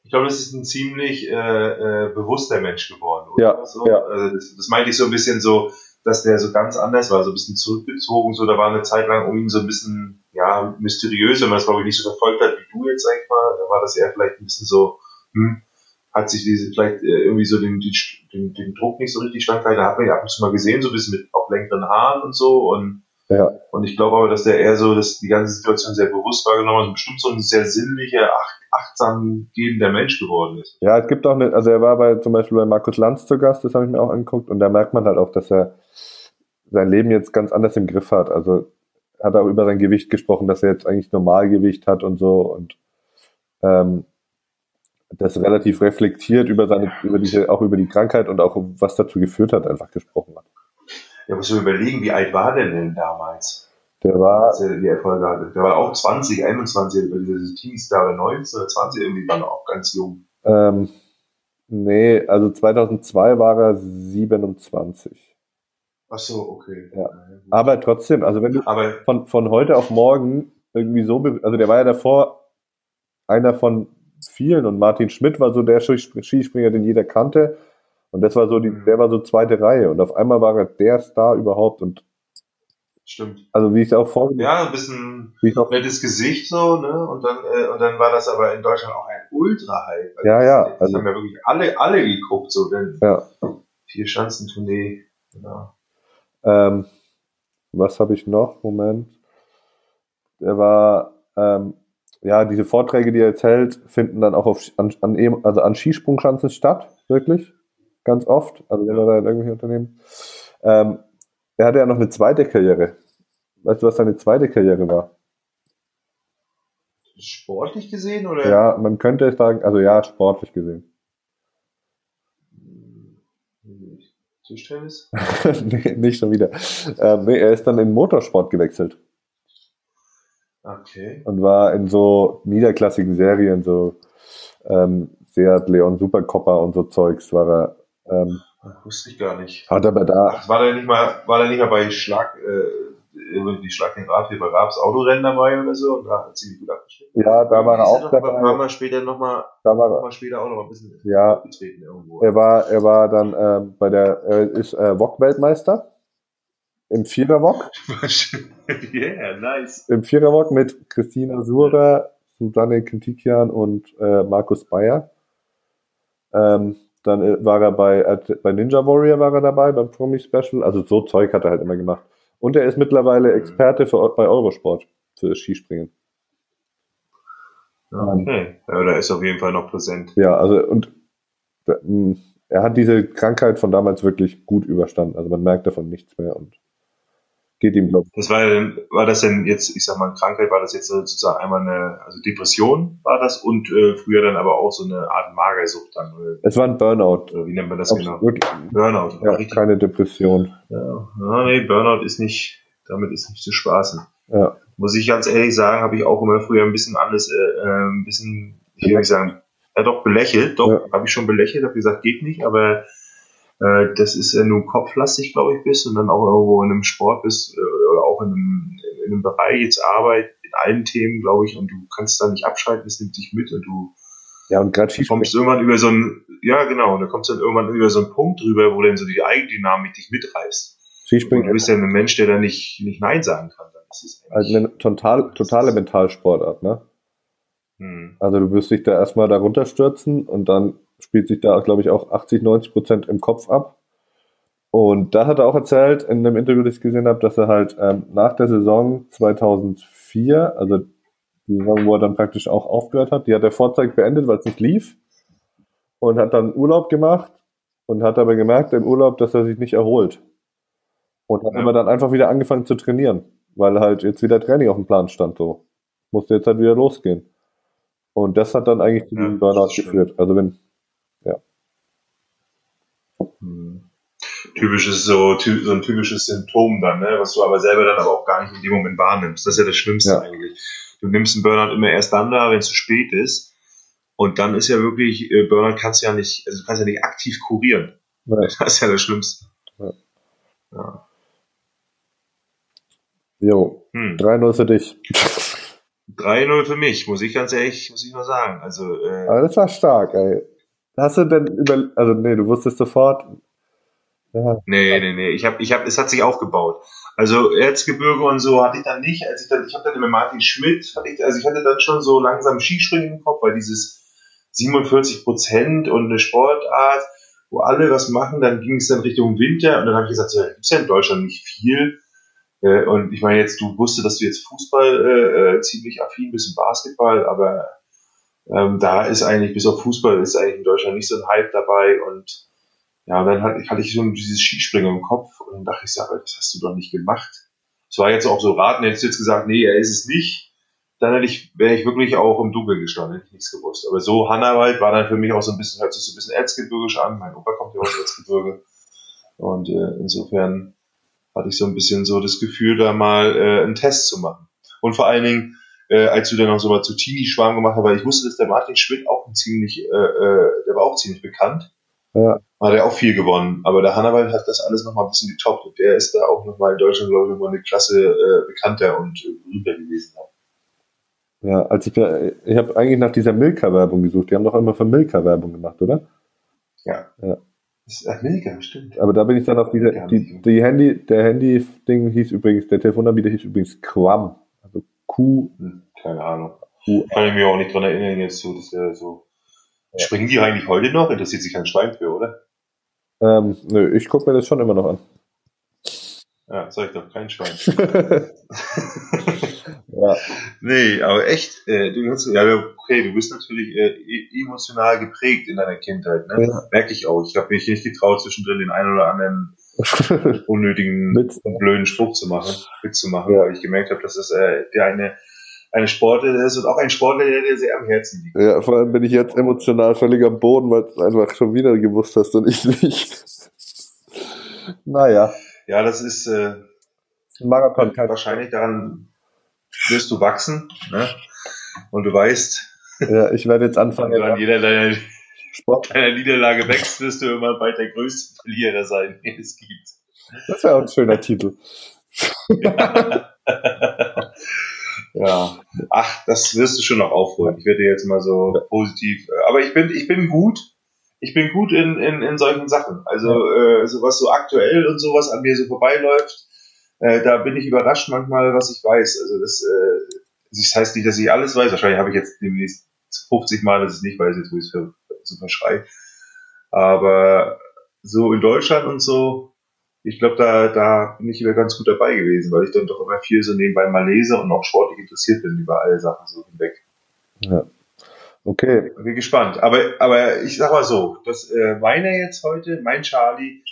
ich glaube, es ist ein ziemlich äh, äh, bewusster Mensch geworden. Oder? Ja, so. ja. Also das, das meinte ich so ein bisschen so, dass der so ganz anders war, so ein bisschen zurückgezogen. So, da war eine Zeit lang um ihn so ein bisschen ja mysteriös, wenn man das glaube ich nicht so verfolgt hat wie du jetzt sag ich mal, da war das eher vielleicht ein bisschen so, hm, hat sich diese vielleicht äh, irgendwie so den, den, den, Druck nicht so richtig standgehalten. Da hat man ihn ab und zu mal gesehen, so ein bisschen mit auch längeren Haaren und so und Ja. und ich glaube aber, dass der eher so dass die ganze Situation sehr bewusst wahrgenommen hat und bestimmt so ein sehr sinnlicher, ach, achtsam gebender Mensch geworden ist. Ja, es gibt auch eine, also er war bei zum Beispiel bei Markus Lanz zu Gast, das habe ich mir auch angeguckt, und da merkt man halt auch, dass er sein Leben jetzt ganz anders im Griff hat. Also hat auch über sein Gewicht gesprochen, dass er jetzt eigentlich Normalgewicht hat und so und ähm, das relativ reflektiert über seine, über diese, auch über die Krankheit und auch was dazu geführt hat, einfach gesprochen hat. Ja, muss man überlegen, wie alt war der denn damals, Der war, als er die Erfolge hatte? Der war auch 20, 21, weil diese Teams da oder 19 oder 20 irgendwie waren auch ganz jung. ähm, nee, also 2002 war er 27. Ach so, okay. Ja. Aber trotzdem, also wenn du Aber von, von heute auf morgen irgendwie so, also der war ja davor einer von vielen und Martin Schmidt war so der Ski- Skispringer, den jeder kannte. Und das war so die, der war so zweite Reihe. Und auf einmal war er der Star überhaupt. Und Stimmt. also wie ich es auch vorgestellt Ja, ein bisschen wie ich auch, nettes Gesicht so, ne? Und dann, äh, und dann war das aber in Deutschland auch ein Ultra-Hype. Also Ja, ja, Das, das also- haben ja wirklich alle, alle geguckt, so, denn ja. vier Schanzentournee, genau. Ähm, was habe ich noch? Moment. Der war, ähm, ja, diese Vorträge, die er jetzt hält, finden dann auch auf, an, an, eben- also an Skisprungschanzen statt, wirklich. Ganz oft. Also wenn er da in irgendwelche Unternehmen. Ähm, er hatte ja noch eine zweite Karriere. Weißt du, was seine zweite Karriere war? Sportlich gesehen oder? Ja, man könnte sagen, also ja, sportlich gesehen. Tischtennis? [LAUGHS] nee, nicht schon wieder. Ähm, nee, er ist dann in Motorsport gewechselt. Okay. und war in so niederklassigen Serien, so ähm, Seat Leon Supercopper und so Zeugs war er. Ähm, Das wusste ich gar nicht. hat aber da, Ach, war der nicht mal, war der nicht mal bei Schlag, äh, die Schlag den Rad, bei Raabs Autorennen dabei oder so und da hat ziemlich gut abgeschnitten. ja, da war er auch noch, aber Haben dabei. wir später nochmal, Da war noch mal später auch noch mal ein bisschen Ja. aufgetreten irgendwo. er. War, er war dann ähm, bei der, er ist äh, Wok-Weltmeister im Vierer-Wok, [LAUGHS] yeah, nice. im Vierer-Wok mit Christina Sura, Susanne Kintikian und äh, Markus Bayer. Ähm, dann äh, war er bei, äh, bei Ninja Warrior war er dabei, beim Promi Special. Also so Zeug hat er halt immer gemacht. Und er ist mittlerweile Experte für, bei Eurosport für Skispringen. Okay. Ja, da ist auf jeden Fall noch präsent. Ja, also und mh, er hat diese Krankheit von damals wirklich gut überstanden. Also man merkt davon nichts mehr und geht ihm, glaube ich. Das war, war das denn jetzt, ich sag mal, Krankheit, war das jetzt sozusagen einmal eine, also Depression war das und äh, früher dann aber auch so eine Art Magersucht dann, Es war ein Burnout. wie nennt man das genau? Wirklich, Burnout. ja, richtig. keine Depression. Ja, ja, nee, Burnout ist nicht, damit ist nicht zu spaßen. Ja. Muss ich ganz ehrlich sagen, habe ich auch immer früher ein bisschen alles, äh, äh, ein bisschen, ich will nicht sagen, ja doch belächelt, doch, Ja. habe ich schon belächelt, habe gesagt, geht nicht, aber äh, das ist ja nur kopflastig, glaube ich, bist und dann auch irgendwo in einem Sport bist äh, oder auch in einem, in einem Bereich jetzt Arbeit, in allen Themen, glaube ich, und du kannst da nicht abschalten, es nimmt dich mit und du Ja, und gerade Du Skispringen. kommst irgendwann über so einen, ja genau, und da kommst du dann irgendwann über so einen Punkt drüber, wo dann so die Eigendynamik dich mitreißt. Und Skispringen du bist ja ein Mensch, der da nicht, nicht Nein sagen kann. Dann ist eigentlich, eine total, totale Mentalsportart, ne? Hm. Also du wirst dich da erstmal da runterstürzen und dann spielt sich da, glaube ich, auch 80, 90 Prozent im Kopf ab. Und da hat er auch erzählt, in einem Interview, das ich gesehen habe, dass er halt ähm, nach der Saison 2004, also die Saison, wo er dann praktisch auch aufgehört hat, die hat er vorzeitig beendet, weil es nicht lief. Und hat dann Urlaub gemacht und hat aber gemerkt im Urlaub, dass er sich nicht erholt. Und hat Ja. aber dann einfach wieder angefangen zu trainieren, weil halt jetzt wieder Training auf dem Plan stand so. Musste jetzt halt wieder losgehen. Und das hat dann eigentlich zu Ja, diesem das Burnout geführt. Also wenn, Hm. Typisches so, ty so ein typisches Symptom dann, ne, was du aber selber dann aber auch gar nicht in dem Moment wahrnimmst. Das ist ja das Schlimmste Ja. eigentlich. Du nimmst einen Burnout immer erst dann da, wenn es zu spät ist. Und dann ist ja wirklich, äh, Burnout kannst du ja nicht, also du kannst ja nicht aktiv kurieren. Ja. [LAUGHS] Das ist ja das Schlimmste. Ja. Ja. jo, Hm. 3-0 für dich. 3-0 für mich, muss ich ganz ehrlich, muss ich nur sagen. Also, äh, Aber das war stark, ey. Hast du denn über, also nee, du wusstest sofort, ja, nee, nee, nee, ich hab, ich hab, es hat sich aufgebaut. Also Erzgebirge und so hatte ich dann nicht, als ich dann, ich habe dann mit Martin Schmidt, hatte ich, also ich hatte dann schon so langsam Skispringen im Kopf, weil dieses 47 Prozent und eine Sportart, wo alle was machen, dann ging es dann Richtung Winter und dann habe ich gesagt, so, gibt's ja in Deutschland nicht viel. Äh, Und ich meine jetzt, du wusstest, dass du jetzt Fußball äh, äh, ziemlich affin bist, im Basketball, aber ähm, da ist eigentlich, bis auf Fußball, ist eigentlich in Deutschland nicht so ein Hype dabei und ja, und dann hatte, hatte ich so dieses Skispringen im Kopf und dann dachte ich, aber das hast du doch nicht gemacht. Es war jetzt auch so raten, hättest du jetzt gesagt, nee, er ist es nicht, dann hätte ich, wäre ich wirklich auch im Dunkeln gestanden, hätte ich nichts gewusst. Aber so Hannawald war dann für mich auch so ein bisschen, hört sich so ein bisschen erzgebirgisch an. Mein Opa kommt ja aus Erzgebirge. Und äh, insofern hatte ich so ein bisschen so das Gefühl, da mal äh, einen Test zu machen. Und vor allen Dingen, äh, als du dann noch so mal zu Teenie-Schwarm gemacht hast, weil ich wusste, dass der Martin Schmidt auch ein ziemlich, äh, äh, der war auch ziemlich bekannt. Ja. Hat er auch viel gewonnen. Aber der Hannawald hat das alles nochmal ein bisschen getoppt. Und der ist da auch nochmal in Deutschland, glaube ich, nochmal eine Klasse äh, bekannter und äh, berühmter gewesen. Ja, als ich, ich habe eigentlich nach dieser Milka-Werbung gesucht. Die haben doch immer für Milka-Werbung gemacht, oder? Ja. Ja. Das ist ach, Milka, stimmt. Aber da bin ich dann auf diese, die, die Handy, der Handy-Ding hieß übrigens, der Telefonanbieter hieß übrigens Quam. Also Q, Hm, keine Ahnung. Q, Kann ich mich auch nicht dran erinnern jetzt so, das wäre so. Springen die eigentlich heute noch? Interessiert sich kein Schwein für, oder? ähm, nö, ich gucke mir das schon immer noch an. Ja, sag ich doch, kein Schwein. [LAUGHS] ja, nee, aber echt, äh, du kannst, ja, okay, du bist natürlich äh, e- emotional geprägt in deiner Kindheit, ne? Ja. Merke ich auch. Ich habe mich nicht getraut, zwischendrin den einen oder anderen [LAUGHS] unnötigen und blöden Spruch zu machen, Witz zu machen, Ja. weil ich gemerkt habe, dass das äh, der eine, eine Sportler ist und auch ein Sportler, der dir sehr am Herzen liegt. ja, vor allem bin ich jetzt emotional völlig am Boden, weil du es einfach schon wieder gewusst hast und ich nicht. [LAUGHS] naja, Ja, das ist äh, ein Marathon kann wahrscheinlich daran wirst du wachsen, ne? Und du weißt, Ja, ich werde jetzt wenn anfangen, du an jeder deiner, Sport. [LAUGHS] deiner Niederlage wächst, wirst du immer bald der größte Verlierer sein, den es gibt. Das wäre auch ein schöner Titel. [LAUGHS] ja. Ach, das wirst du schon noch aufholen. Ich werde jetzt mal so positiv. äh, Aber ich bin, ich bin gut. Ich bin gut in, in, in solchen Sachen. Also, äh, so was so aktuell und sowas an mir so vorbeiläuft, äh, da bin ich überrascht manchmal, was ich weiß. Also, das, äh, das heißt nicht, dass ich alles weiß. Wahrscheinlich habe ich jetzt demnächst 50 Mal, dass ich es nicht weiß, jetzt wo ich es für, so verschrei. Aber so in Deutschland und so, ich glaube, da, da bin ich wieder ganz gut dabei gewesen, weil ich dann doch immer viel so nebenbei mal lese und auch sportlich interessiert bin über alle Sachen so hinweg. Ja. Okay, Bin gespannt. Aber, aber ich sag mal so, das äh, meiner jetzt heute, mein Charlie,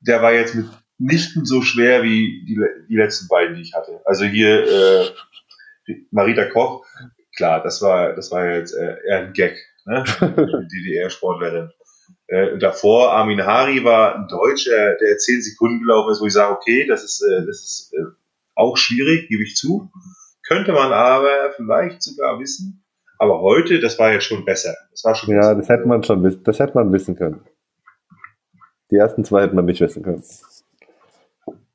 der war jetzt mit nicht so schwer wie die, die letzten beiden, die ich hatte. Also hier äh, Marita Koch, klar, das war das war jetzt äh, eher ein Gag, ne? [LAUGHS] Die DDR-Sportlerin. Äh, davor Armin Hari war ein Deutscher, der zehn Sekunden gelaufen ist, wo ich sage, okay, das ist äh, das ist äh, auch schwierig, gebe ich zu. Könnte man aber vielleicht sogar wissen. Aber heute, das war jetzt schon besser. Das war schon ja, besser. das hätte man schon wissen, das hätte man wissen können. Die ersten zwei hätte man nicht wissen können.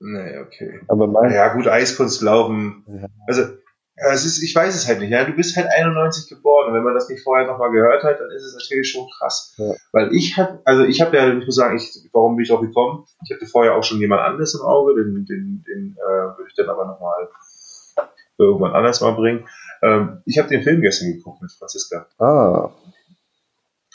Nee, okay. Aber mein, Ja, gut, Eiskunst laufen. Ja. Also, ja, es ist, ich weiß es halt nicht. Ja, du bist halt 91 geboren und wenn man das nicht vorher nochmal gehört hat, dann ist es natürlich schon krass. Ja. Weil ich hab, also ich habe ja, ich muss sagen, ich, warum bin ich auch gekommen? Ich hatte vorher auch schon jemand anderes im Auge, den, den, den äh, würde ich dann aber nochmal irgendwann anders mal bringen. Ähm, ich habe den Film gestern geguckt mit Franziska. ah,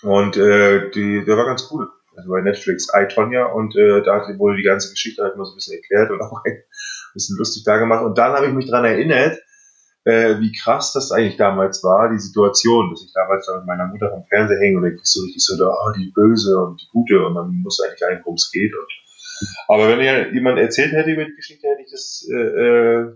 Und äh, die, der war ganz cool. Also bei Netflix, I, und äh, da hat- wurde die ganze Geschichte halt mal so ein bisschen erklärt und [LAUGHS] auch ein bisschen lustig da gemacht. Und dann habe ich mich dran erinnert, äh, wie krass das eigentlich damals war, die Situation, dass ich damals da mit meiner Mutter am Fernseher hänge und ich so richtig so, da, oh, die Böse und die Gute und man muss eigentlich nicht, worum es geht. Und, aber wenn mir jemand erzählt hätte über die Geschichte, hätte ich das, äh, äh,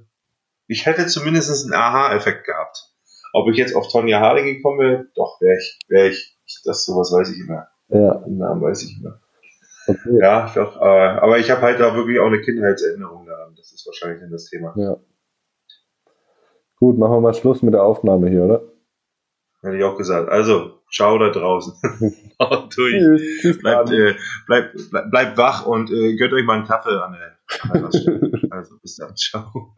ich hätte zumindest einen Aha-Effekt gehabt. Ob ich jetzt auf Tonja Harding gekommen wäre, doch, wäre ich, wäre ich, das sowas weiß ich immer. Ja, Den Namen weiß ich immer. okay. Ja, doch, aber, aber ich habe halt da wirklich auch eine Kindheitserinnerung daran. Das ist wahrscheinlich dann das Thema. Ja. Gut, machen wir mal Schluss mit der Aufnahme hier, oder? Hätte ich auch gesagt. Also, ciao da draußen. [LAUGHS] Haut durch. Tschüss, Bleibt, äh, bleibt, bleibt, bleibt wach und äh, gönnt euch mal einen Kaffee an der, [LAUGHS] an der. Also, bis dann. Ciao.